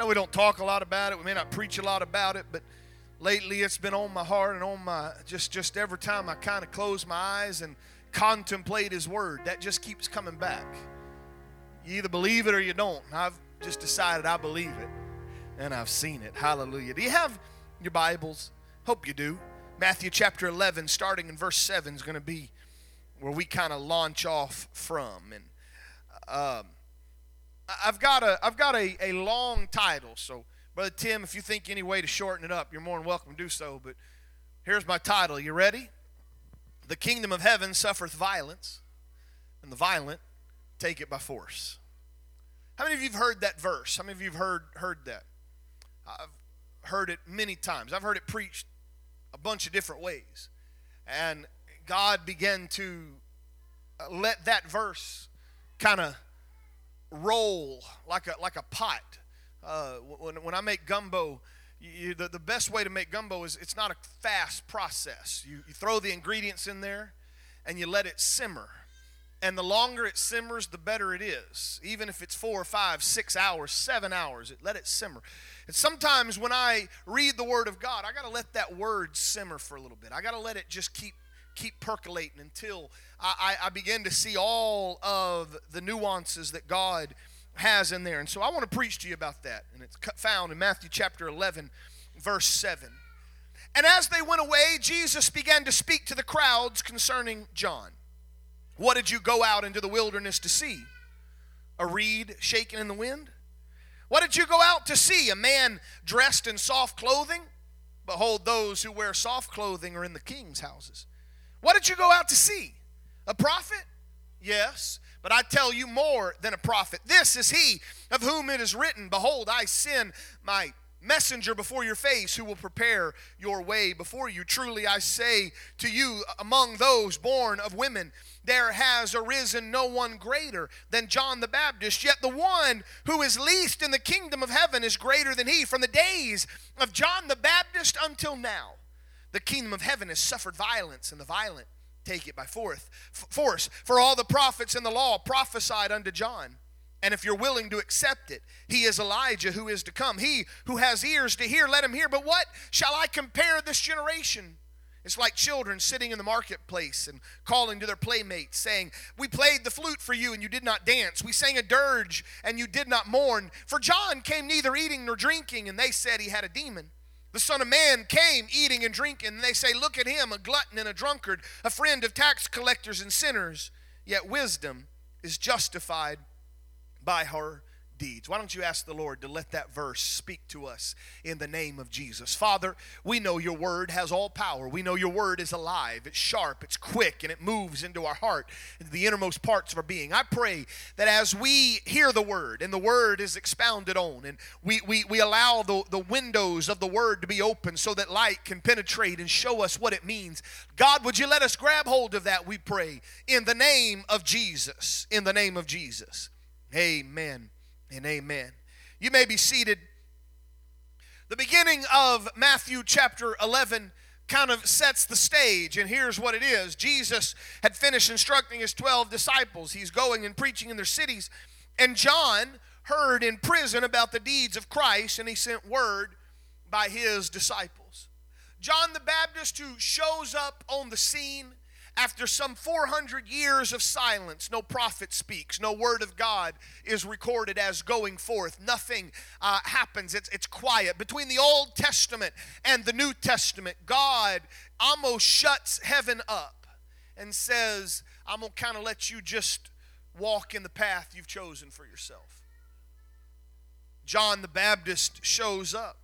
know we don't talk a lot about it, we may not preach a lot about it, but lately it's been on my heart and on my just just every time I kind of close my eyes and contemplate his word, that just keeps coming back. You either believe it or you don't. I've just decided I believe it and I've seen it. Hallelujah. Do you have your Bibles? Hope you do. Matthew chapter 11, starting in verse 7, is going to be where we kind of launch off from. And um, I've got a I've got a, a long title, so Brother Tim, if you think any way to shorten it up, you're more than welcome to do so. But here's my title. You ready? The kingdom of heaven suffereth violence, and the violent take it by force. How many of you have heard that verse? How many of you have heard heard that? I've heard it many times. I've heard it preached a bunch of different ways. And God began to uh, let that verse kind of roll like a like a pot. Uh, when, when I make gumbo, you, the, the best way to make gumbo is it's not a fast process. You, you throw the ingredients in there and you let it simmer. And the longer it simmers, the better it is. Even if it's four, five, six hours, seven hours, it, let it simmer. And sometimes when I read the Word of God, I got to let that word simmer for a little bit. I got to let it just keep keep percolating until I, I, I begin to see all of the nuances that God has in there. And so I want to preach to you about that. And it's found in Matthew chapter 11, verse 7. And as they went away, Jesus began to speak to the crowds concerning John. What did you go out into the wilderness to see? A reed shaken in the wind? What did you go out to see? A man dressed in soft clothing? Behold, those who wear soft clothing are in the king's houses. What did you go out to see? A prophet? Yes. But I tell you more than a prophet. This is he of whom it is written Behold, I send my messenger before your face who will prepare your way before you. Truly I say to you, among those born of women, there has arisen no one greater than John the Baptist. Yet the one who is least in the kingdom of heaven is greater than he. From the days of John the Baptist until now, the kingdom of heaven has suffered violence, and the violent take it by force. For all the prophets in the law prophesied unto John. And if you're willing to accept it, he is Elijah who is to come. He who has ears to hear, let him hear. But what shall I compare this generation? It's like children sitting in the marketplace and calling to their playmates, saying, We played the flute for you and you did not dance. We sang a dirge and you did not mourn. For John came neither eating nor drinking, and they said he had a demon. The Son of Man came eating and drinking, and they say, Look at him, a glutton and a drunkard, a friend of tax collectors and sinners. Yet wisdom is justified by her deeds. Why don't you ask the Lord to let that verse speak to us in the name of Jesus? Father, we know your word has all power. We know your word is alive, it's sharp, it's quick, and it moves into our heart, into the innermost parts of our being. I pray that as we hear the word and the word is expounded on, and we, we, we allow the, the windows of the word to be open so that light can penetrate and show us what it means. God, would you let us grab hold of that, we pray, in the name of Jesus. In the name of Jesus. Amen and amen. You may be seated. The beginning of Matthew chapter 11 kind of sets the stage, and here's what it is Jesus had finished instructing his 12 disciples. He's going and preaching in their cities, and John heard in prison about the deeds of Christ, and he sent word by his disciples. John the Baptist, who shows up on the scene after some 400 years of silence, no prophet speaks, no word of God is recorded as going forth. Nothing uh, happens, it's, it's quiet. Between the Old Testament and the New Testament, God almost shuts heaven up and says, I'm going to kind of let you just walk in the path you've chosen for yourself. John the Baptist shows up.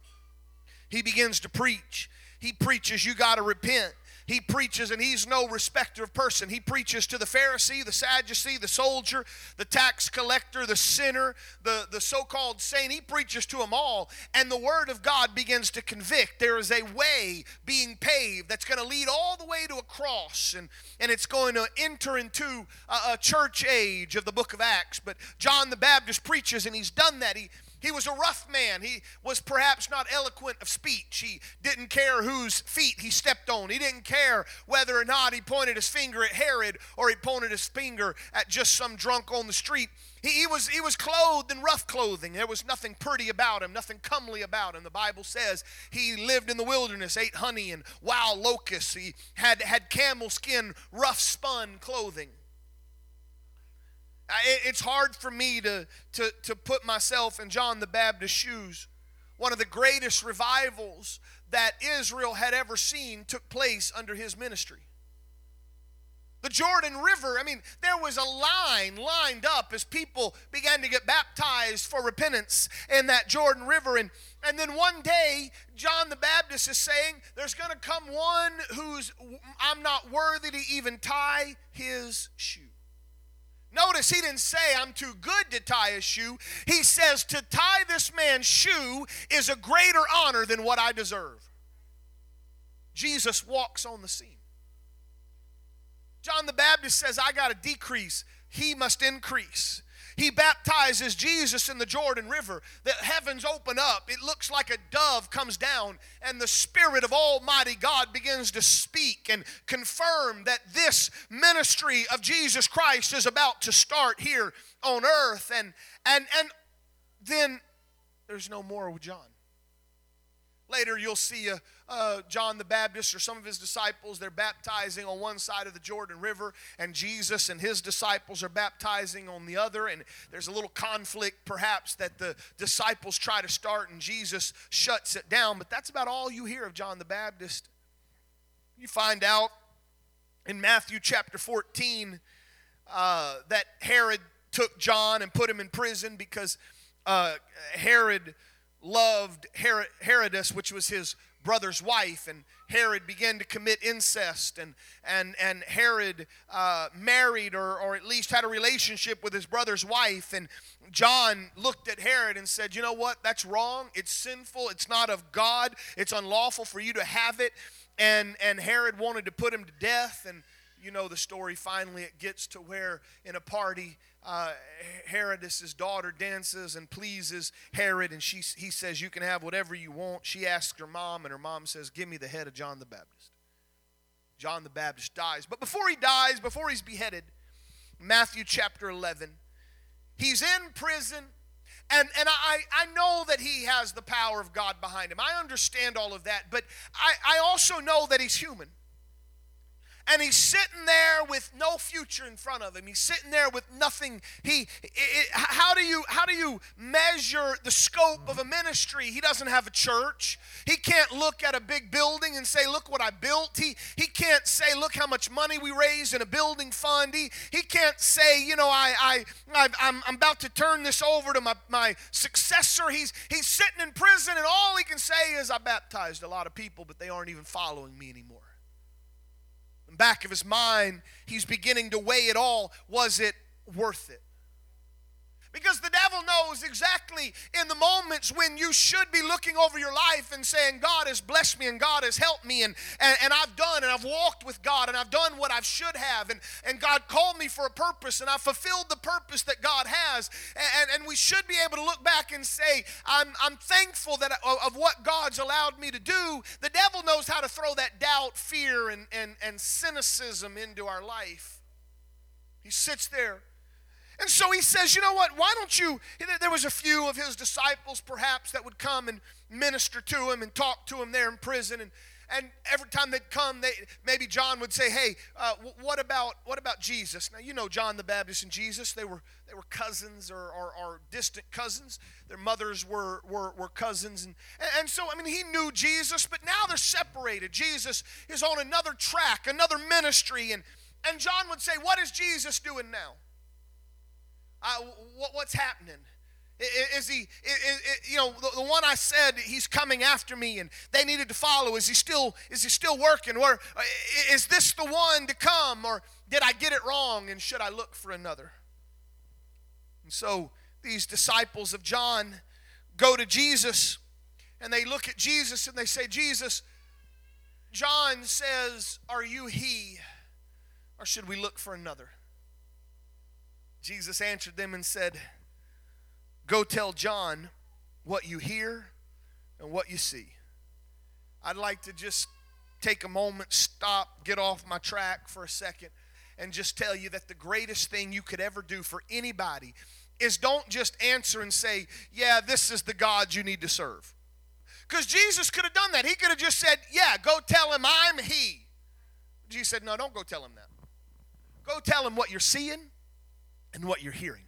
He begins to preach. He preaches, You got to repent. He preaches, and he's no respecter of person. He preaches to the Pharisee, the Sadducee, the soldier, the tax collector, the sinner, the, the so called saint. He preaches to them all, and the Word of God begins to convict. There is a way being paved that's going to lead all the way to a cross, and, and it's going to enter into a, a church age of the book of Acts. But John the Baptist preaches, and he's done that. He, He was a rough man. He was perhaps not eloquent of speech. He didn't care whose feet he stepped on. He didn't care whether or not he pointed his finger at Herod or he pointed his finger at just some drunk on the street. He, he, was, he was clothed in rough clothing. There was nothing pretty about him, nothing comely about him. The Bible says he lived in the wilderness, ate honey and wild locusts. He had, had camel skin, rough spun clothing. It's hard for me to, to, to put myself in John the Baptist's shoes. One of the greatest revivals that Israel had ever seen took place under his ministry. The Jordan River, I mean, there was a line lined up as people began to get baptized for repentance in that Jordan River. And, and then one day, John the Baptist is saying, There's going to come one who's, I'm not worthy to even tie his shoe. Notice he didn't say, I'm too good to tie a shoe. He says, to tie this man's shoe is a greater honor than what I deserve. Jesus walks on the scene. John the Baptist says, I got to decrease, he must increase. He baptizes Jesus in the Jordan River. The heavens open up. It looks like a dove comes down, and the Spirit of Almighty God begins to speak and confirm that this ministry of Jesus Christ is about to start here on earth. And, and, and then there's no more with John. Later, you'll see a, uh, John the Baptist or some of his disciples, they're baptizing on one side of the Jordan River, and Jesus and his disciples are baptizing on the other. And there's a little conflict, perhaps, that the disciples try to start, and Jesus shuts it down. But that's about all you hear of John the Baptist. You find out in Matthew chapter 14 uh, that Herod took John and put him in prison because uh, Herod loved Herod, which was his brother's wife, and Herod began to commit incest, and and and Herod uh, married or or at least had a relationship with his brother's wife, and John looked at Herod and said, "You know what? That's wrong. It's sinful. It's not of God. It's unlawful for you to have it." And and Herod wanted to put him to death, and you know the story. Finally, it gets to where in a party uh, Herodias's daughter dances and pleases Herod, and she, he says, You can have whatever you want. She asks her mom, and her mom says, Give me the head of John the Baptist. John the Baptist dies. But before he dies, before he's beheaded, Matthew chapter 11, he's in prison. And, and I, I know that he has the power of God behind him. I understand all of that. But I, I also know that he's human and he's sitting there with no future in front of him. He's sitting there with nothing. He it, how do you how do you measure the scope of a ministry? He doesn't have a church. He can't look at a big building and say look what i built. He he can't say look how much money we raised in a building fund. He he can't say you know i i i am I'm about to turn this over to my my successor. He's he's sitting in prison and all he can say is i baptized a lot of people but they aren't even following me anymore back of his mind, he's beginning to weigh it all. Was it worth it? Because the devil knows exactly in the moments when you should be looking over your life and saying, God has blessed me and God has helped me and, and, and I've done and I've walked with God and I've done what I should have and, and God called me for a purpose and I've fulfilled the purpose that God has. And, and we should be able to look back and say, I'm, I'm thankful that of what God's allowed me to do. The devil knows how to throw that doubt, fear, and, and, and cynicism into our life. He sits there and so he says, you know what? Why don't you? There was a few of his disciples, perhaps, that would come and minister to him and talk to him there in prison. And, and every time they'd come, they, maybe John would say, "Hey, uh, what about what about Jesus?" Now you know John the Baptist and Jesus; they were they were cousins or, or, or distant cousins. Their mothers were were, were cousins, and, and so I mean he knew Jesus, but now they're separated. Jesus is on another track, another ministry, and and John would say, "What is Jesus doing now?" I, what, what's happening? Is he, is, you know, the, the, one I said he's coming after me and they needed to follow, is he still, is he still working? Or uh, is this the one to come? Or did I get it wrong and should I look for another? And so these disciples of John go to Jesus and they look at Jesus and they say, Jesus, John says, Are you he? Or should we look for another? Jesus answered them and said, Go tell John what you hear and what you see. I'd like to just take a moment, stop, get off my track for a second, and just tell you that the greatest thing you could ever do for anybody is don't just answer and say, Yeah, this is the God you need to serve. Because Jesus could have done that. He could have just said, Yeah, go tell him I'm He. Jesus said, No, don't go tell him that. Go tell him what you're seeing and what you're hearing.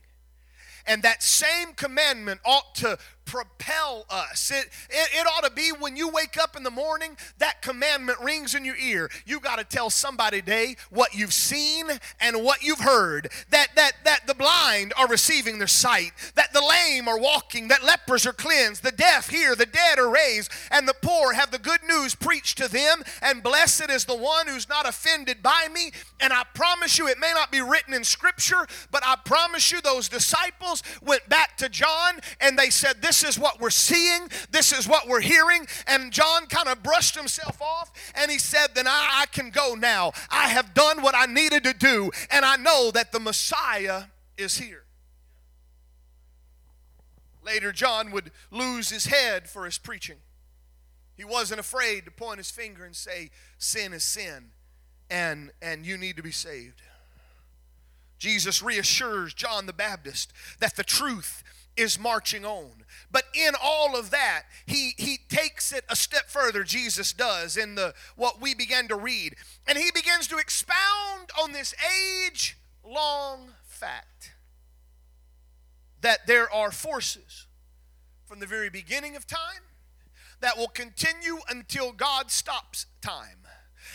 And that same commandment ought to propel us. It, it, it, ought to be when you wake up in the morning, that commandment rings in your ear. You got to tell somebody today what you've seen and what you've heard. That, that, that the blind are receiving their sight, that the lame are walking, that lepers are cleansed, the deaf hear, the dead are raised, and the poor have the good news preached to them. And blessed is the one who's not offended by me. And I promise you, it may not be written in Scripture, but I promise you, those disciples went back to John and they said, This this is what we're seeing, this is what we're hearing. And John kind of brushed himself off and he said, Then I, I can go now. I have done what I needed to do, and I know that the Messiah is here. Later, John would lose his head for his preaching. He wasn't afraid to point his finger and say, Sin is sin, and, and you need to be saved. Jesus reassures John the Baptist that the truth is marching on. But in all of that, he, he takes it a step further, Jesus does, in the what we began to read. And he begins to expound on this age long fact that there are forces from the very beginning of time that will continue until God stops time.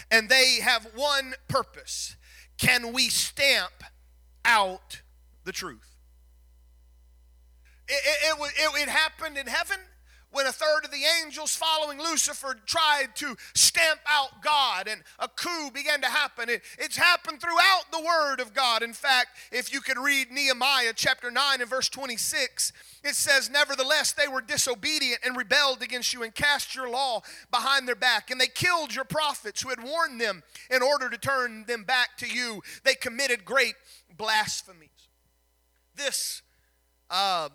And they have one purpose can we stamp out the truth? It, it, it, it, happened in heaven when a third of the angels following Lucifer tried to stamp out God and a coup began to happen. It, it's happened throughout the Word of God. In fact, if you could read Nehemiah chapter 9 and verse 26, it says, Nevertheless, they were disobedient and rebelled against you and cast your law behind their back. And they killed your prophets who had warned them in order to turn them back to you. They committed great blasphemies. This uh,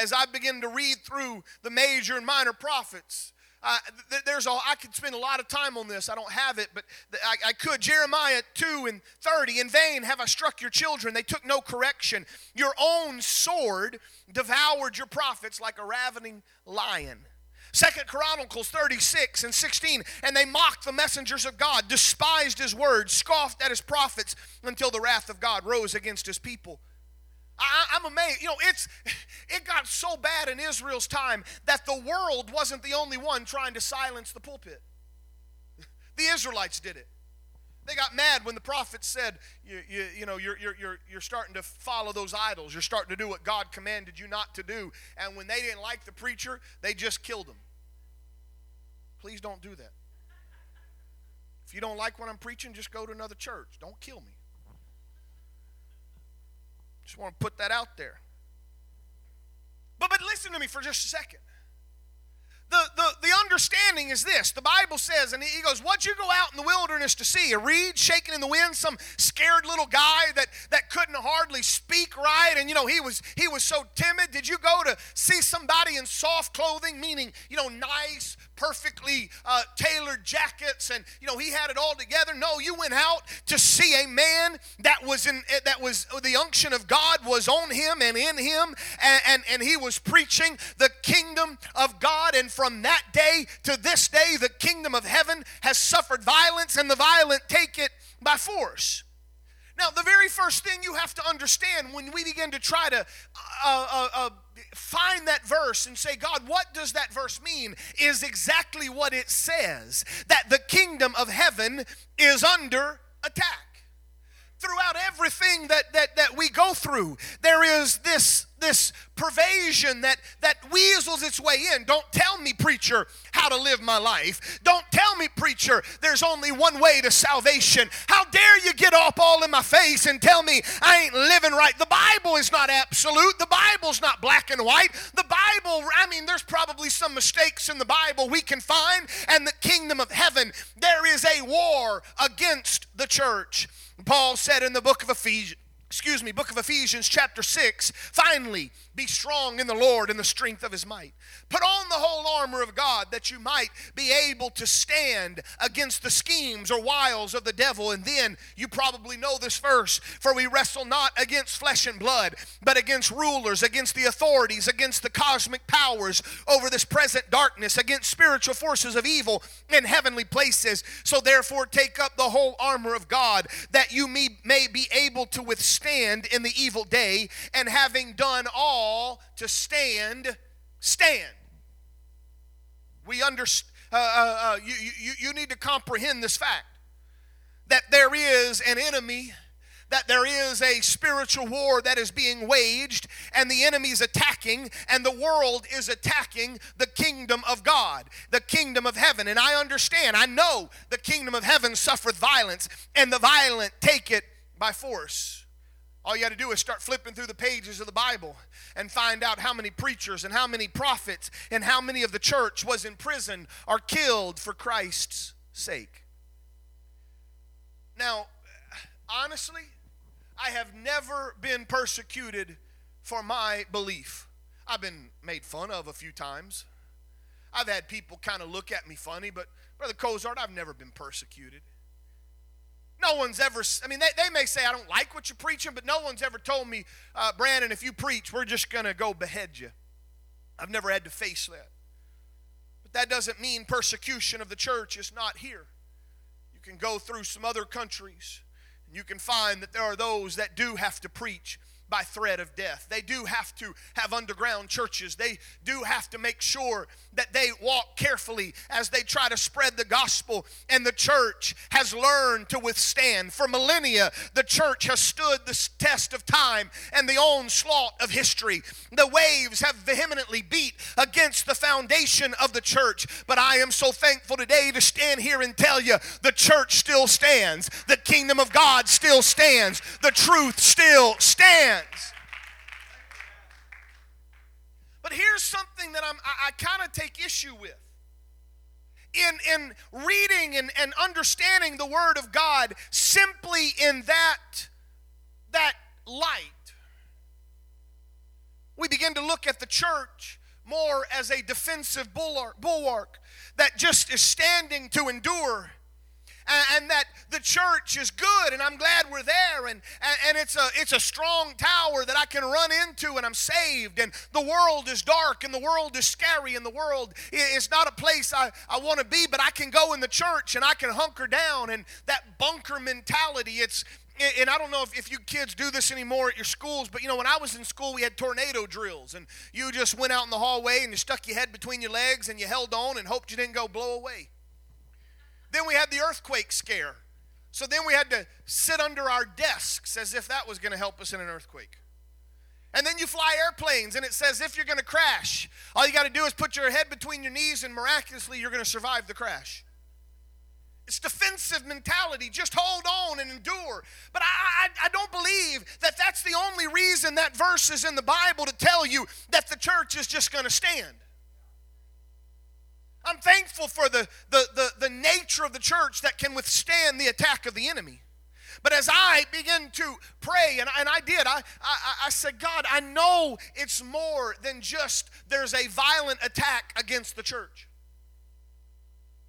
as I begin to read through the major and minor prophets, uh, there's a, I could spend a lot of time on this. I don't have it, but I, I, could. Jeremiah 2 and 30. In vain have I struck your children. They took no correction. Your own sword devoured your prophets like a ravening lion. Second Chronicles 36 and 16. And they mocked the messengers of God, despised his words, scoffed at his prophets until the wrath of God rose against his people. I, am amazed. You know, it's it got so bad in Israel's time that the world wasn't the only one trying to silence the pulpit. The Israelites did it. They got mad when the prophet said, you, you, you know, you're, you're, you're, you're starting to follow those idols. You're starting to do what God commanded you not to do. And when they didn't like the preacher, they just killed him. Please don't do that. If you don't like what I'm preaching, just go to another church. Don't kill me. Just want to put that out there. But, but listen to me for just a second. The, the, the understanding is this the bible says and he goes what'd you go out in the wilderness to see a reed shaking in the wind some scared little guy that that couldn't hardly speak right and you know he was he was so timid did you go to see somebody in soft clothing meaning you know nice perfectly uh, tailored jackets and you know he had it all together. No you went out to see a man that was in that was the unction of god was on him and in him and, and, and he was preaching the kingdom of god. And from that day to this day the kingdom of heaven has suffered violence and the violent take it by force now, the very first thing you have to understand when we begin to try to uh, uh, uh, find that verse and say, God, what does that verse mean? Is exactly what it says that the kingdom of heaven is under attack throughout everything that, that, that we go through, there is this, this pervasion that, that weasels its way in. Don't tell me, preacher, how to live my life. Don't tell me, preacher, there's only one way to salvation. How dare you get up all in my face and tell me I ain't living right? The Bible is not absolute. The Bible's not black and white. The Bible, I mean, there's probably some mistakes in the Bible we can find, and the kingdom of heaven, there is a war against the church. Paul said in the book of Ephesians, excuse me, book of Ephesians, chapter 6. Finally, be strong in the Lord and the strength of his might. Put on the whole armor of God that you might be able to stand against the schemes or wiles of the devil. And then you probably know this verse For we wrestle not against flesh and blood, but against rulers, against the authorities, against the cosmic powers over this present darkness, against spiritual forces of evil in heavenly places. So therefore, take up the whole armor of God that you may, be able to withstand in the evil day, and having done all to stand, stand. We understand. Uh, uh, uh, you, you, you need to comprehend this fact that there is an enemy that there is a spiritual war that is being waged, and the enemy is attacking, and the world is attacking the kingdom of God, the kingdom of heaven. And I understand, I know the kingdom of heaven suffereth violence, and the violent take it by force. All you got to do is start flipping through the pages of the Bible and find out how many preachers and how many prophets and how many of the church was in prison or killed for Christ's sake. Now, honestly, I have never been persecuted for my belief. I've been made fun of a few times. I've had people kind of look at me funny, but Brother Cozart, I've never been persecuted. No one's ever, I mean, they, they may say, I don't like what you're preaching, but no one's ever told me, uh, Brandon, if you preach, we're just going to go behead you. I've never had to face that. But that doesn't mean persecution of the church is not here. You can go through some other countries and you can find that there are those that do have to preach by threat of death. They do have to have underground churches. They do have to make sure that they walk carefully as they try to spread the gospel. And the church has learned to withstand. For millennia, the church has stood the test of time and the onslaught of history. The waves have vehemently beat against the foundation of the church. But I am so thankful today to stand here and tell you the church still stands, the kingdom of God still stands, the truth still stands. But here's something that I'm, I, I kind of take issue with. In, in reading and, and understanding the Word of God simply in that, that light, we begin to look at the church more as a defensive bulwark, bulwark that just is standing to endure and, that the church is good and I'm glad we're there and, and it's a it's a strong tower that I can run into and I'm saved and the world is dark and the world is scary and the world is not a place I, I want to be but I can go in the church and I can hunker down and that bunker mentality it's and I don't know if, if you kids do this anymore at your schools, but you know, when I was in school, we had tornado drills, and you just went out in the hallway and you stuck your head between your legs and you held on and hoped you didn't go blow away. Then we had the earthquake scare. So then we had to sit under our desks as if that was going to help us in an earthquake. And then you fly airplanes and it says if you're going to crash, all you got to do is put your head between your knees and miraculously you're going to survive the crash. It's defensive mentality. Just hold on and endure. But I, I, I, don't believe that that's the only reason that verse is in the Bible to tell you that the church is just going to stand. I'm thankful for the, the, the, the nature of the church that can withstand the attack of the enemy. But as I begin to pray, and, and I did, I, I, I said, God, I know it's more than just there's a violent attack against the church.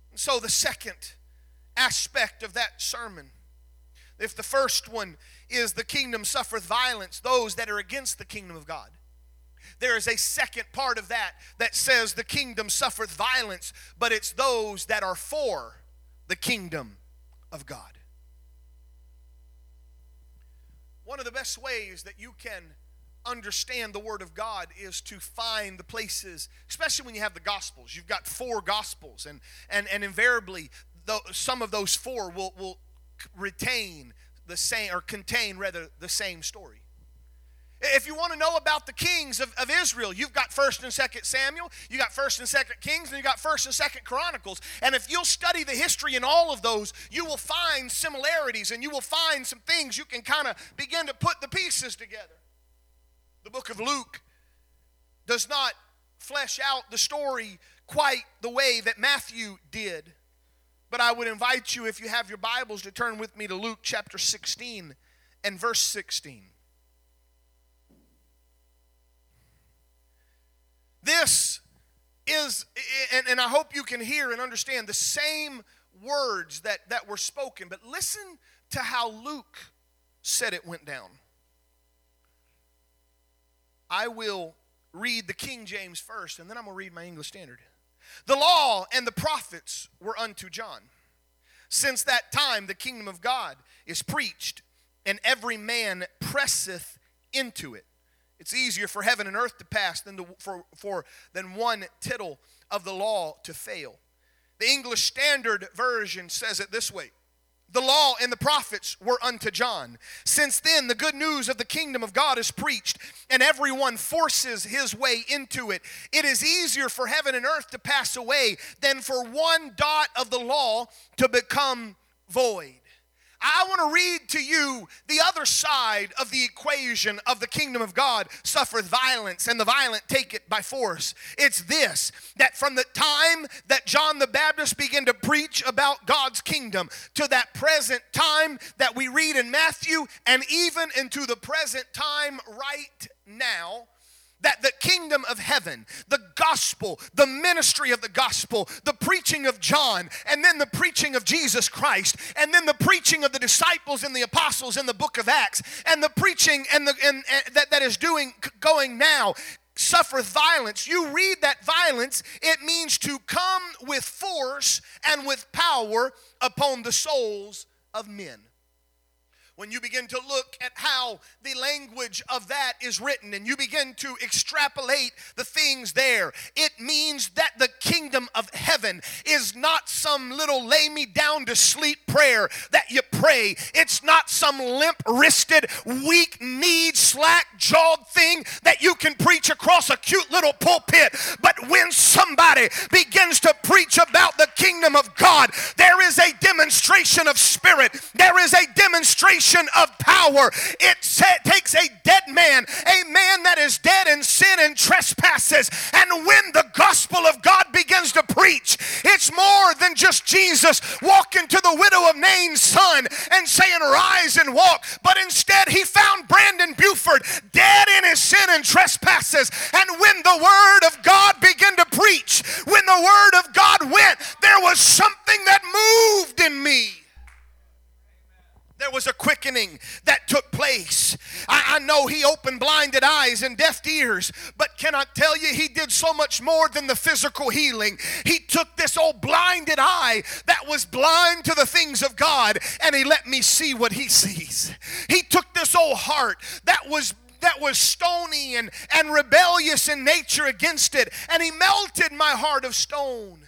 And so the second aspect of that sermon, if the first one is the kingdom suffereth violence, those that are against the kingdom of God there is a second part of that that says the kingdom suffereth violence, but it's those that are for the kingdom of God. One of the best ways that you can understand the Word of God is to find the places, especially when you have the Gospels. You've got four Gospels, and, and, and invariably, some of those four will, will retain the same, or contain rather, the same story. If you want to know about the kings of, of Israel, you've got 1st and 2nd Samuel, you got 1st and 2nd Kings, and you got 1st and 2nd Chronicles. And if you'll study the history in all of those, you will find similarities and you will find some things you can kind of begin to put the pieces together. The book of Luke does not flesh out the story quite the way that Matthew did. But I would invite you, if you have your Bibles, to turn with me to Luke chapter 16 and verse 16. This is, and, and I hope you can hear and understand the same words that, that were spoken, but listen to how Luke said it went down. I will read the King James first, and then I'm going to read my English Standard. The law and the prophets were unto John. Since that time, the kingdom of God is preached, and every man presseth into it. It's easier for heaven and earth to pass than, for, for, than one tittle of the law to fail. The English Standard Version says it this way the law and the prophets were unto John. Since then, the good news of the kingdom of God is preached, and everyone forces his way into it. It is easier for heaven and earth to pass away than for one dot of the law to become void. I want to read to you the other side of the equation of the kingdom of God suffereth violence, and the violent take it by force. It's this that from the time that John the Baptist began to preach about God's kingdom to that present time that we read in Matthew, and even into the present time right now that the kingdom of heaven, the gospel, the ministry of the gospel, the preaching of John, and then the preaching of Jesus Christ, and then the preaching of the disciples and the apostles in the book of Acts, and the preaching and the and, and that, that is doing going now suffereth violence. You read that violence, it means to come with force and with power upon the souls of men when you begin to look at how the language of that is written and you begin to extrapolate the things there, it means that the kingdom of heaven is not some little lay me down to sleep prayer that you pray. It's not some limp wristed, weak kneed, slack jawed thing that you can preach across a cute little pulpit. But when somebody begins to preach about the kingdom of God, there is a demonstration of spirit, there is a demonstration of power. It takes a dead man, a man that is dead in sin and trespasses, and when the gospel of God begins to preach, it's more than just Jesus walking to the widow of Nain's son and saying, Rise and walk. But instead, he found Brandon Buford dead in his sin and trespasses. And when the word of God began to preach, when the word of God went, there was something that moved in me. There was a quickening that took place. I, I, know he opened blinded eyes and deaf ears, but can I tell you, he did so much more than the physical healing. He took this old blinded eye that was blind to the things of God and he let me see what he sees. He took this old heart that was that was stony and, and rebellious in nature against it, and he melted my heart of stone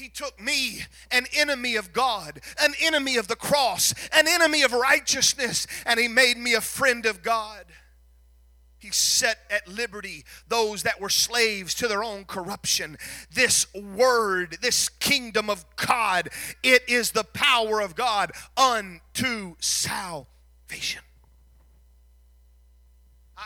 he took me, an enemy of God, an enemy of the cross, an enemy of righteousness, and He made me a friend of God. He set at liberty those that were slaves to their own corruption. This word, this kingdom of God, it is the power of God unto salvation.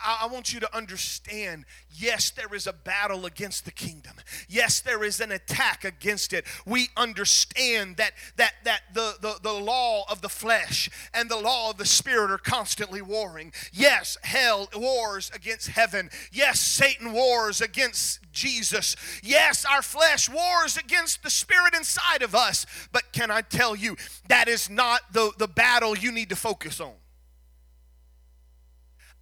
I, I want you to understand yes, there is a battle against the kingdom. Yes, there is an attack against it. We understand that that that the, the, the law of the flesh and the law of the spirit are constantly warring. Yes, hell wars against heaven. Yes, Satan wars against Jesus. Yes, our flesh wars against the spirit inside of us. But can I tell you, that is not the, the battle you need to focus on.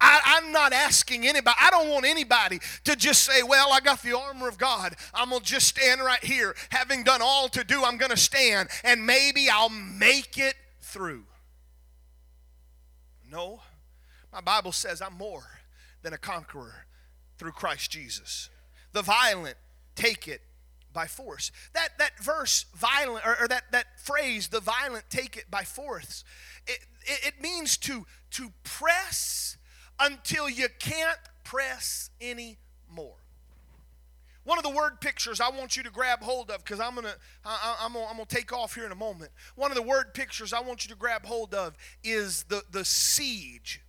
I, am not asking anybody, I don't want anybody to just say, Well, I got the armor of God. I'm going to just stand right here. Having done all to do, I'm going to stand and maybe I'll make it through. No, my Bible says I'm more than a conqueror through Christ Jesus. The violent take it by force. That that verse, violent, or, or, that, that phrase, the violent take it by force, it, it, it means to, to press until you can't press anymore. One of the word pictures I want you to grab hold of because I'm gonna I, am gonna I'm gonna take off here in a moment. One of the word pictures I want you to grab hold of is the the siege.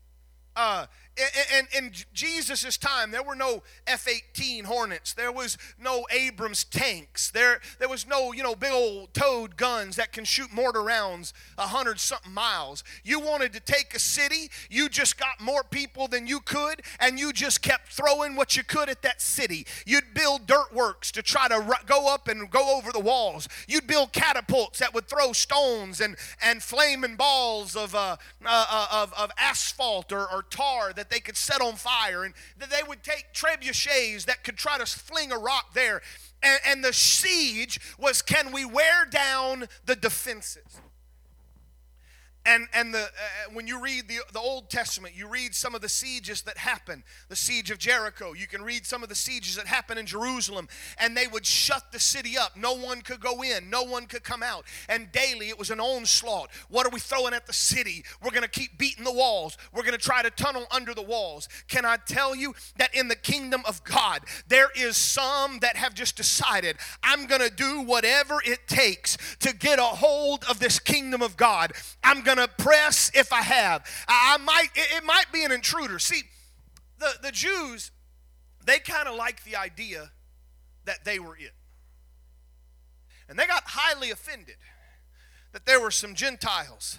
Uh, in, in, in Jesus' time, there were no F 18 Hornets. There was no Abrams tanks. There, there was no, you know, big old towed guns that can shoot mortar rounds a hundred something miles. You wanted to take a city, you just got more people than you could, and you just kept throwing what you could at that city. You'd build dirt works to try to go up and go over the walls. You'd build catapults that would throw stones and, and flaming balls of, uh, uh, uh of, of asphalt or, or tar that they could set on fire, and that they would take trebuchets that could try to fling a rock there. And, and the siege was can we wear down the defenses? And, and the, uh, when you read the, the Old Testament, you read some of the sieges that happened. The siege of Jericho. You can read some of the sieges that happened in Jerusalem. And they would shut the city up. No one could go in, no one could come out. And daily it was an onslaught. What are we throwing at the city? We're going to keep beating the walls. We're going to try to tunnel under the walls. Can I tell you that in the kingdom of God, there is some that have just decided, I'm going to do whatever it takes to get a hold of this kingdom of God. I'm going going to press if I have. I, might, it, it might be an intruder. See, the, the Jews, they kind of like the idea that they were it. And they got highly offended that there were some Gentiles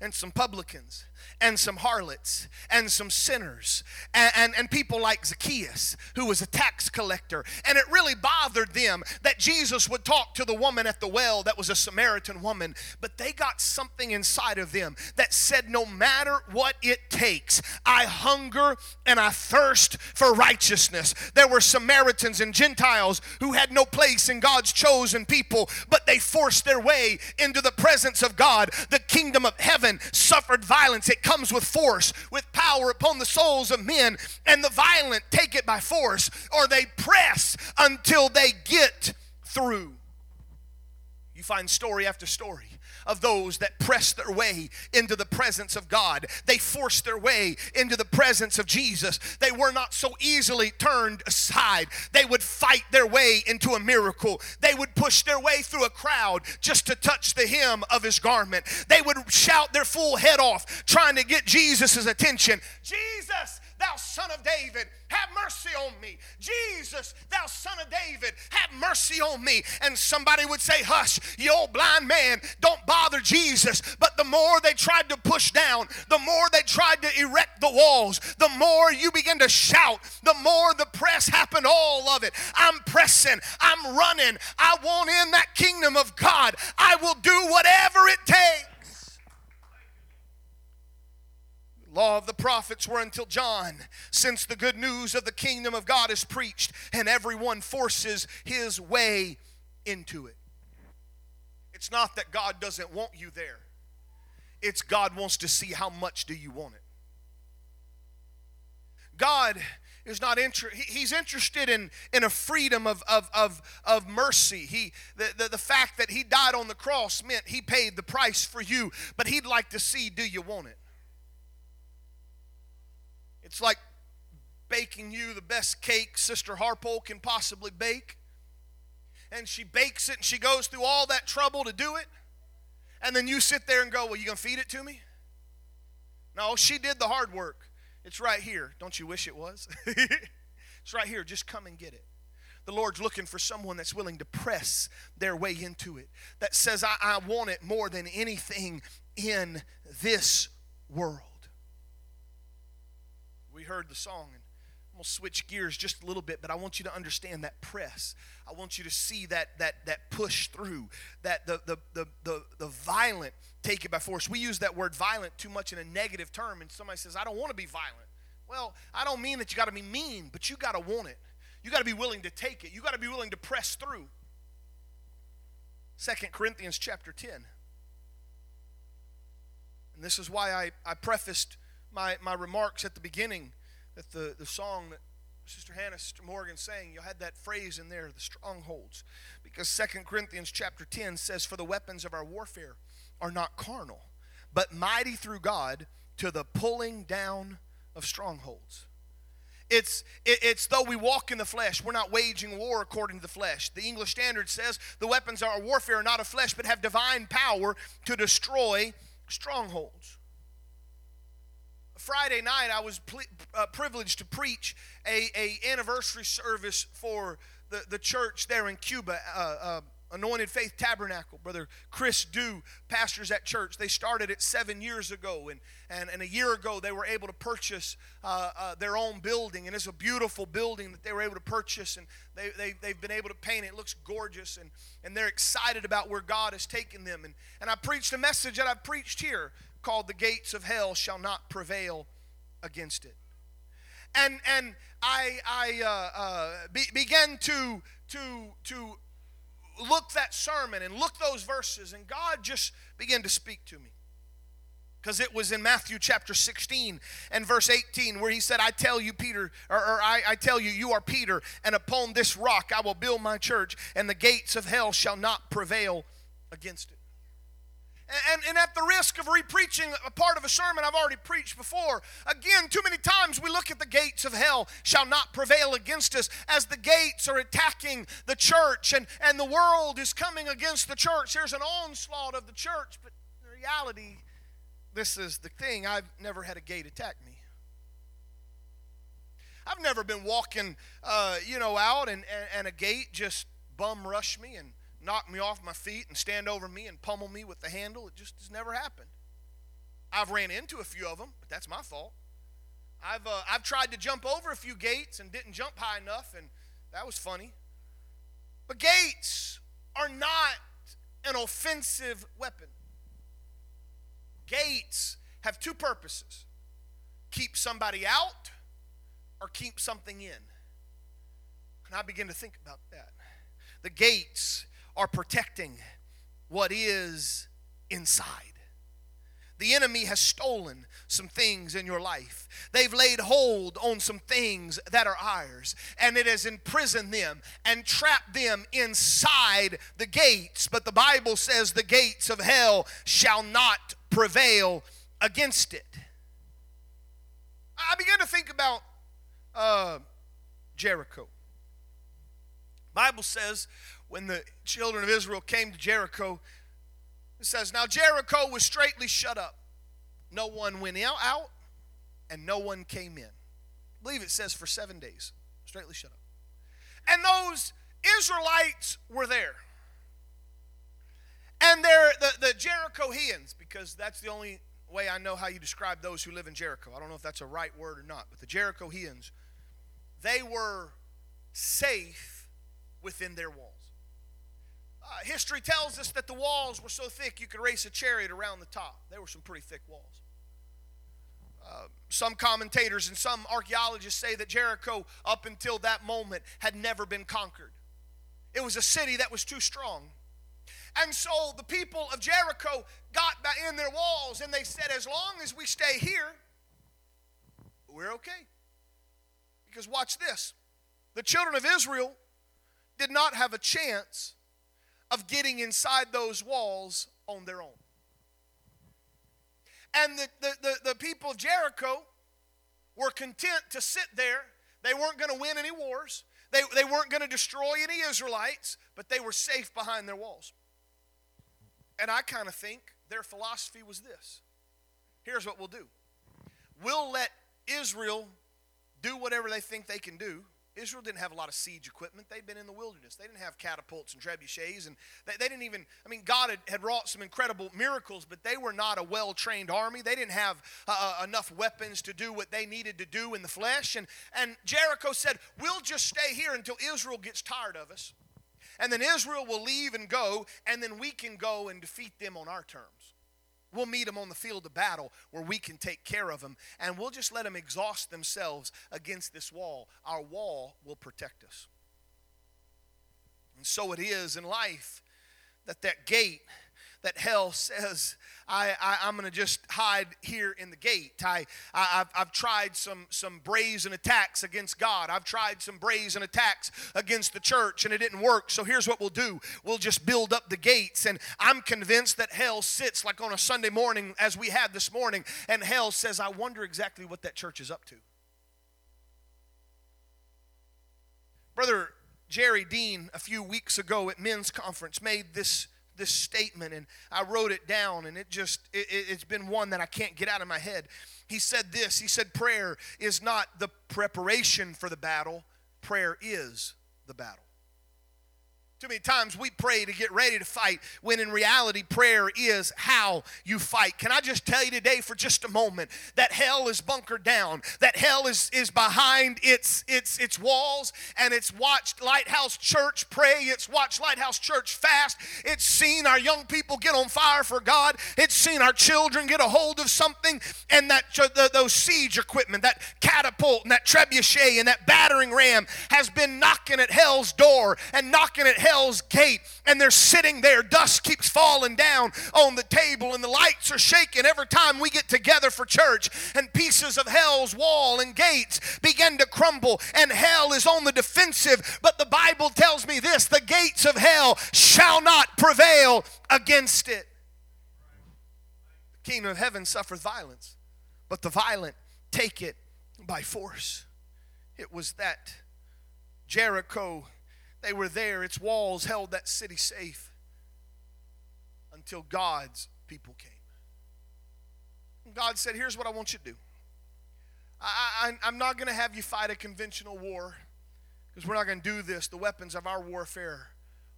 and some publicans and some harlots and some sinners and, and, and, people like Zacchaeus, who was a tax collector. And it really bothered them that Jesus would talk to the woman at the well that was a Samaritan woman. But they got something inside of them that said, no matter what it takes, I hunger and I thirst for righteousness. There were Samaritans and Gentiles who had no place in God's chosen people, but they forced their way into the presence of God. The kingdom of heaven suffered violence. It comes with force, with power upon the souls of men, and the violent take it by force, or they press until they get through. You find story after story of those that pressed their way into the presence of God. They forced their way into the presence of Jesus. They were not so easily turned aside. They would fight their way into a miracle. They would push their way through a crowd just to touch the hem of his garment. They would shout their full head off trying to get Jesus' attention. Jesus, thou son of David, have mercy on me. Jesus, thou son of David, have mercy on me. And somebody would say, Hush, you old blind man, don't bother Jesus. But the more they tried to push down, the more they tried to erect the walls, the more you begin to shout, the more the press happened, all of it. I'm pressing, I'm running, I want in that kingdom of God. I will do whatever it takes. Law of the prophets were until John, since the good news of the kingdom of God is preached, and everyone forces his way into it. It's not that God doesn't want you there. It's God wants to see how much do you want it. God is not interested he's interested in, in a freedom of, of, of, of mercy he the, the, the fact that he died on the cross meant he paid the price for you but he'd like to see do you want it it's like baking you the best cake Sister Harpole can possibly bake. And she bakes it and she goes through all that trouble to do it. And then you sit there and go, Well, you going to feed it to me? No, she did the hard work. It's right here. Don't you wish it was? it's right here. Just come and get it. The Lord's looking for someone that's willing to press their way into it, that says, I, I want it more than anything in this world we heard the song and I'm gonna switch gears just a little bit, but I want you to understand that press. I want you to see that that that push through, that the the the the, the violent take it by force. We use that word violent too much in a negative term, and somebody says, I don't want to be violent. Well, I don't mean that you gotta be mean, but you gotta want it. You gotta be willing to take it. You gotta be willing to press through. Second Corinthians chapter 10. And this is why I, I prefaced my, my remarks at the beginning that the, the song that Sister Hannah, Sister Morgan sang, you had that phrase in there, the strongholds. Because Second Corinthians chapter 10 says, For the weapons of our warfare are not carnal, but mighty through God to the pulling down of strongholds. It's, it, it's though we walk in the flesh, we're not waging war according to the flesh. The English Standard says the weapons of our warfare are not of flesh, but have divine power to destroy strongholds. Friday night, I was ple- uh, privileged to preach a, a anniversary service for the, the church there in Cuba. Uh, uh, Anointed Faith Tabernacle. Brother Chris Dew pastors that church. They started it seven years ago, and, and, and a year ago they were able to purchase uh, uh, their own building. And it's a beautiful building that they were able to purchase, and they, they, they've been able to paint it. It looks gorgeous, and, and they're excited about where God has taken them. And, and I preached a message that I've preached here called The Gates of Hell Shall Not Prevail Against It. And, and I, I uh, uh, be, began to, to, to look that sermon and look those verses, and God just began to speak to me. Because it was in Matthew chapter 16 and verse 18 where he said, I tell you, Peter, or, or I, I tell you, you are Peter, and upon this rock I will build my church, and the gates of hell shall not prevail against it. And, and at the risk of repreaching a part of a sermon I've already preached before, again, too many times we look at the gates of hell shall not prevail against us as the gates are attacking the church and, and the world is coming against the church. There's an onslaught of the church, but in reality, this is the thing I've never had a gate attack me. I've never been walking, uh, you know, out and, and, and a gate just bum rush me and knock me off my feet and stand over me and pummel me with the handle. It just has never happened. I've ran into a few of them, but that's my fault. I've, uh, I've tried to jump over a few gates and didn't jump high enough, and that was funny. But gates are not an offensive weapon. Gates have two purposes keep somebody out or keep something in. And I begin to think about that. The gates are protecting what is inside. The enemy has stolen some things in your life. They've laid hold on some things that are ours, and it has imprisoned them and trapped them inside the gates. But the Bible says the gates of hell shall not prevail against it. I began to think about uh, Jericho. Bible says when the children of Israel came to Jericho, it says, Now Jericho was straightly shut up. No one went out, and no one came in. I believe it says for seven days, straightly shut up. And those Israelites were there. And they're the, the Jerichoans, because that's the only way I know how you describe those who live in Jericho. I don't know if that's a right word or not, but the Jerichoans, they were safe within their walls. Uh, history tells us that the walls were so thick you could race a chariot around the top. They were some pretty thick walls. Uh, some commentators and some archaeologists say that Jericho, up until that moment, had never been conquered. It was a city that was too strong. And so the people of Jericho got in their walls and they said, as long as we stay here, we're okay. Because watch this the children of Israel did not have a chance of getting inside those walls on their own. And the, the, the, the people of Jericho were content to sit there. They weren't going to win any wars, they, they weren't going to destroy any Israelites, but they were safe behind their walls. And I kind of think their philosophy was this here's what we'll do we'll let Israel do whatever they think they can do, Israel didn't have a lot of siege equipment. They'd been in the wilderness. They didn't have catapults and trebuchets. And they, they didn't even, I mean, God had, had, wrought some incredible miracles, but they were not a well trained army. They didn't have uh, uh, enough weapons to do what they needed to do in the flesh. And, and Jericho said, We'll just stay here until Israel gets tired of us. And then Israel will leave and go, and then we can go and defeat them on our terms. We'll meet them on the field of battle where we can take care of them, and we'll just let them exhaust themselves against this wall. Our wall will protect us. And so it is in life that that gate that hell says I, I, am going to just hide here in the gate. I, I, have I've tried some, some brazen attacks against God. I've tried some brazen attacks against the church, and it didn't work. So here's what we'll do we'll just build up the gates. And I'm convinced that hell sits like on a Sunday morning, as we had this morning, and hell says, I wonder exactly what that church is up to. Brother Jerry Dean, a few weeks ago at men's conference, made this this statement and I wrote it down and it just it, it's been one that I can't get out of my head. He said this. He said prayer is not the preparation for the battle. Prayer is the battle. Too many times we pray to get ready to fight when in reality prayer is how you fight. Can I just tell you today for just a moment that hell is bunkered down, that hell is, is behind its, its, its walls, and it's watched Lighthouse Church pray, it's watched Lighthouse Church fast, it's seen our young people get on fire for God, it's seen our children get a hold of something, and that the, those siege equipment, that catapult and that trebuchet and that battering ram has been knocking at hell's door and knocking at hell hell's gate and they're sitting there. Dust keeps falling down on the table and the lights are shaking every time we get together for church. And pieces of hell's wall and gates begin to crumble and hell is on the defensive. But the Bible tells me this the gates of hell shall not prevail against it. The kingdom of heaven suffereth violence, but the violent take it by force. It was that Jericho they were there, its walls held that city safe until God's people came. And God said, Here's what I want you to do. I, am not going to have you fight a conventional war because we're not going to do this. The weapons of our warfare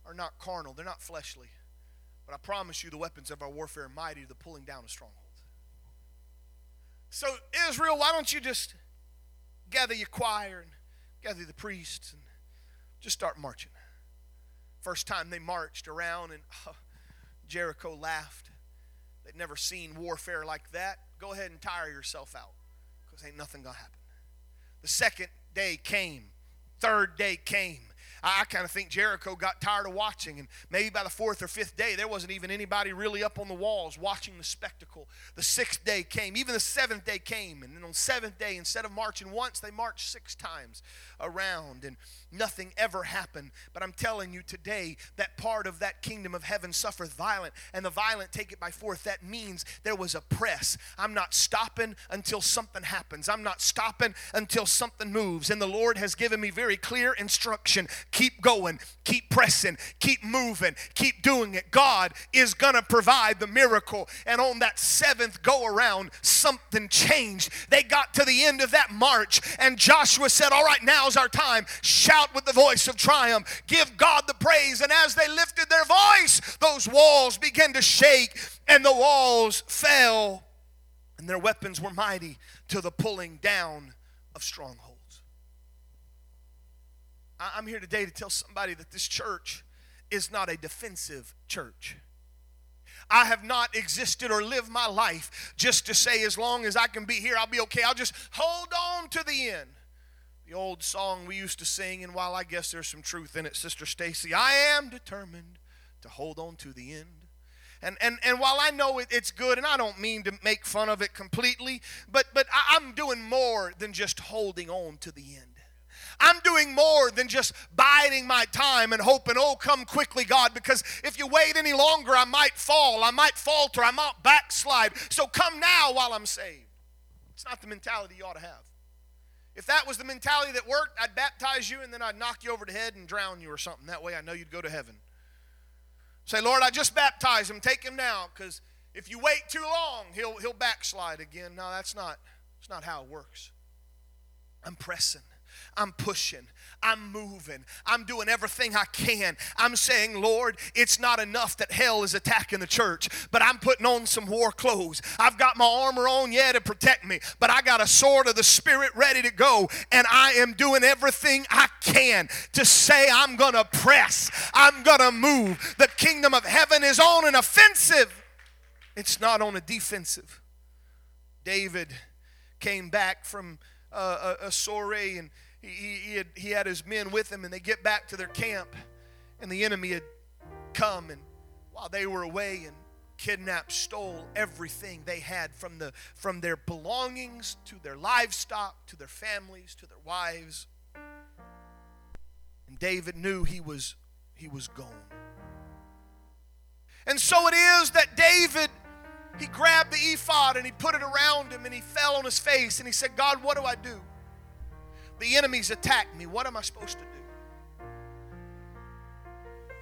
are not carnal, they're not fleshly. But I promise you, the weapons of our warfare are mighty to the pulling down of strongholds. So, Israel, why don't you just gather your choir and gather the priests and just start marching. First time they marched around and uh, Jericho laughed. They'd never seen warfare like that. Go ahead and tire yourself out because ain't nothing going to happen. The second day came, third day came. I kind of think Jericho got tired of watching, and maybe by the fourth or fifth day, there wasn't even anybody really up on the walls watching the spectacle. The sixth day came, even the seventh day came, and then on seventh day, instead of marching once, they marched six times around, and nothing ever happened. But I'm telling you today that part of that kingdom of heaven suffereth violent, and the violent take it by force. That means there was a press. I'm not stopping until something happens. I'm not stopping until something moves. And the Lord has given me very clear instruction keep going, keep pressing, keep moving, keep doing it. God is going to provide the miracle. And on that seventh go around, something changed. They got to the end of that march, and Joshua said, All right, now's our time. Shout with the voice of triumph. Give God the praise. And as they lifted their voice, those walls began to shake, and the walls fell, and their weapons were mighty to the pulling down of strongholds. I'm here today to tell somebody that this church is not a defensive church. I have not existed or lived my life just to say, as long as I can be here, I'll be okay. I'll just hold on to the end. The old song we used to sing, and while I guess there's some truth in it, Sister Stacy, I am determined to hold on to the end. And, and, and while I know it, it's good, and I don't mean to make fun of it completely, but, but I, I'm doing more than just holding on to the end. I'm doing more than just biding my time and hoping, oh, come quickly, God, because if you wait any longer, I might fall, I might falter, I might backslide. So come now while I'm saved. It's not the mentality you ought to have. If that was the mentality that worked, I'd baptize you and then I'd knock you over the head and drown you or something. That way I know you'd go to heaven. Say, Lord, I just baptized him. Take him now because if you wait too long, he'll, he'll backslide again. No, that's not, that's not how it works. I'm pressing. I'm pushing. I'm moving. I'm doing everything I can. I'm saying, Lord, it's not enough that hell is attacking the church, but I'm putting on some war clothes. I've got my armor on, yeah, to protect me, but I got a sword of the Spirit ready to go, and I am doing everything I can to say, I'm going to press, I'm going to move. The kingdom of heaven is on an offensive, it's not on a defensive. David came back from uh, a, a soiree and he, he, had, he had his men with him, and they get back to their camp, and the enemy had come, and while they were away, and kidnapped, stole everything they had from, the, from their belongings to their livestock, to their families, to their wives. And David knew he was, he was gone. And so it is that David, he grabbed the ephod and he put it around him and he fell on his face and he said, God, what do I do? The enemy's attacked me. What am I supposed to do?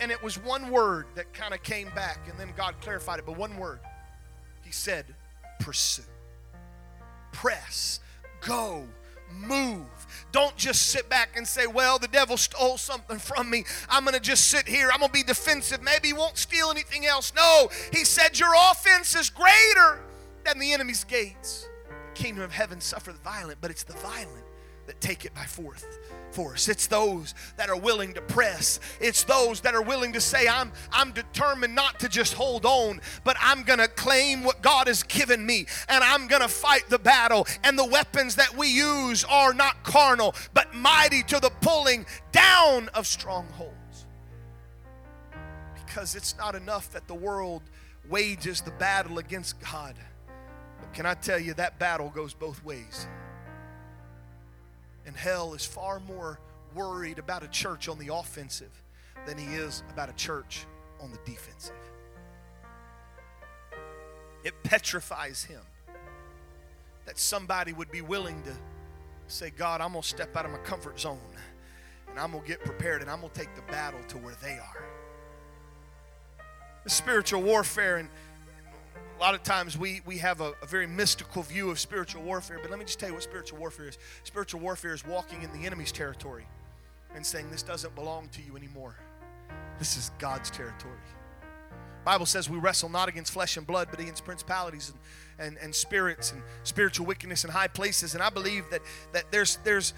and it was one word that kind of came back, and then God clarified it, but one word. He said, pursue, press, go, move. Don't just sit back and say, Well, the devil stole something from me. I'm going to just sit here. I'm going to be defensive. Maybe he won't steal anything else. No, he said, Your offense is greater than the enemy's gates. The kingdom of heaven suffereth violent, but it's the violent that take it by force force. It's those that are willing to press. It's those that are willing to say, I'm, I'm determined not to just hold on, but I'm going to claim what God has given me and I'm going to fight the battle. And the weapons that we use are not carnal, but mighty to the pulling down of strongholds. Because it's not enough that the world wages the battle against God. But can I tell you, that battle goes both ways. And hell is far more worried about a church on the offensive than he is about a church on the defensive. It petrifies him that somebody would be willing to say, God, I'm going to step out of my comfort zone and I'm going to get prepared and I'm going to take the battle to where they are. The spiritual warfare and lot of times we, we have a, a, very mystical view of spiritual warfare, but let me just tell you what spiritual warfare is. Spiritual warfare is walking in the enemy's territory and saying, This doesn't belong to you anymore. This is God's territory. Bible says we wrestle not against flesh and blood, but against principalities and, and, and spirits and spiritual wickedness in high places. And I believe that, that there's, there's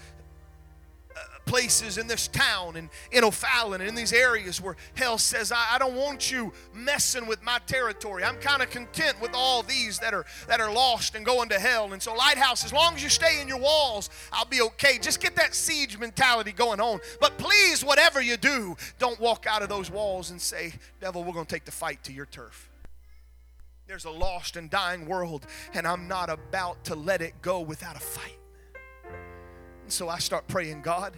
places in this town and in O'Fallon and in these areas where hell says, I, I don't want you messing with my territory. I'm kind of content with all these that are that are lost and going to hell. And so, Lighthouse, as long as you stay in your walls, I'll be okay. Just get that siege mentality going on. But please, whatever you do, don't walk out of those walls and say, Devil, we're going to take the fight to your turf. There's a lost and dying world, and I'm not about to let it go without a fight. And so I start praying, God,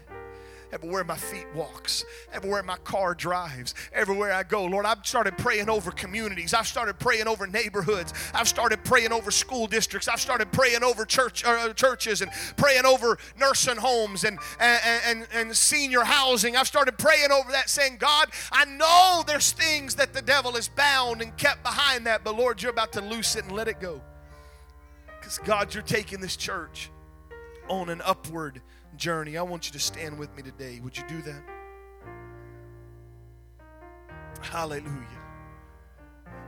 everywhere my feet walks, everywhere my car drives, everywhere I go. Lord, I've started praying over communities. I've started praying over neighborhoods. I've started praying over school districts. I've started praying over church uh, churches and praying over nursing homes and, and, and, and senior housing. I've started praying over that, saying, God, I know there's things that the devil is bound and kept behind that, but Lord, you're about to loose it and let it go. Because God, you're taking this church on an upward journey. I want you to stand with me today. Would you do that? Hallelujah.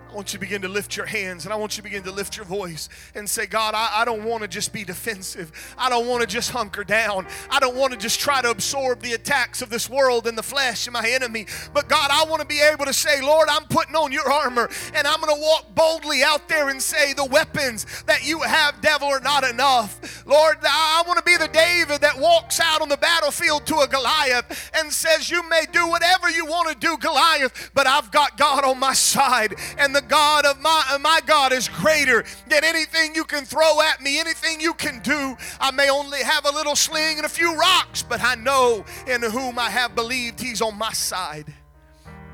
I want you to begin to lift your hands and I want you to begin to lift your voice and say, God, I, I don't want to just be defensive. I don't want to just hunker down. I don't want to just try to absorb the attacks of this world and the flesh and my enemy. But God, I want to be able to say, Lord, I'm putting on your armor and I'm going to walk boldly out there and say, the weapons that you have, devil, are not enough. Lord, I want to be the David that walks out on the battlefield to a Goliath and says, You may do whatever you want to do, Goliath, but I've got God on my side. And the the God of my, uh, my God is greater than anything you can throw at me, anything you can do. I may only have a little sling and a few rocks, but I know in whom I have believed He's on my side.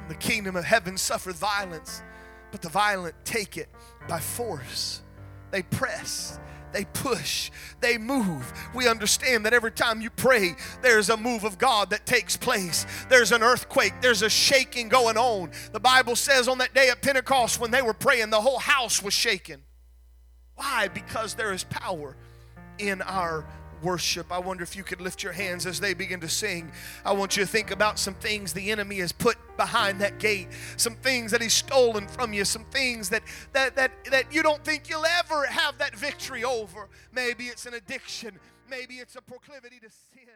The kingdom of heaven suffereth violence, but the violent take it by force. They press they push, they move. We understand that every time you pray, there's a move of God that takes place. There's an earthquake, there's a shaking going on. The Bible says on that day at Pentecost, when they were praying, the whole house was shaken. Why? Because there is power in our worship. I wonder if you could lift your hands as they begin to sing. I want you to think about some things the enemy has put behind that gate, some things that he's stolen from you, some things that that that that you don't think you'll ever have that victory over. Maybe it's an addiction, maybe it's a proclivity to sin.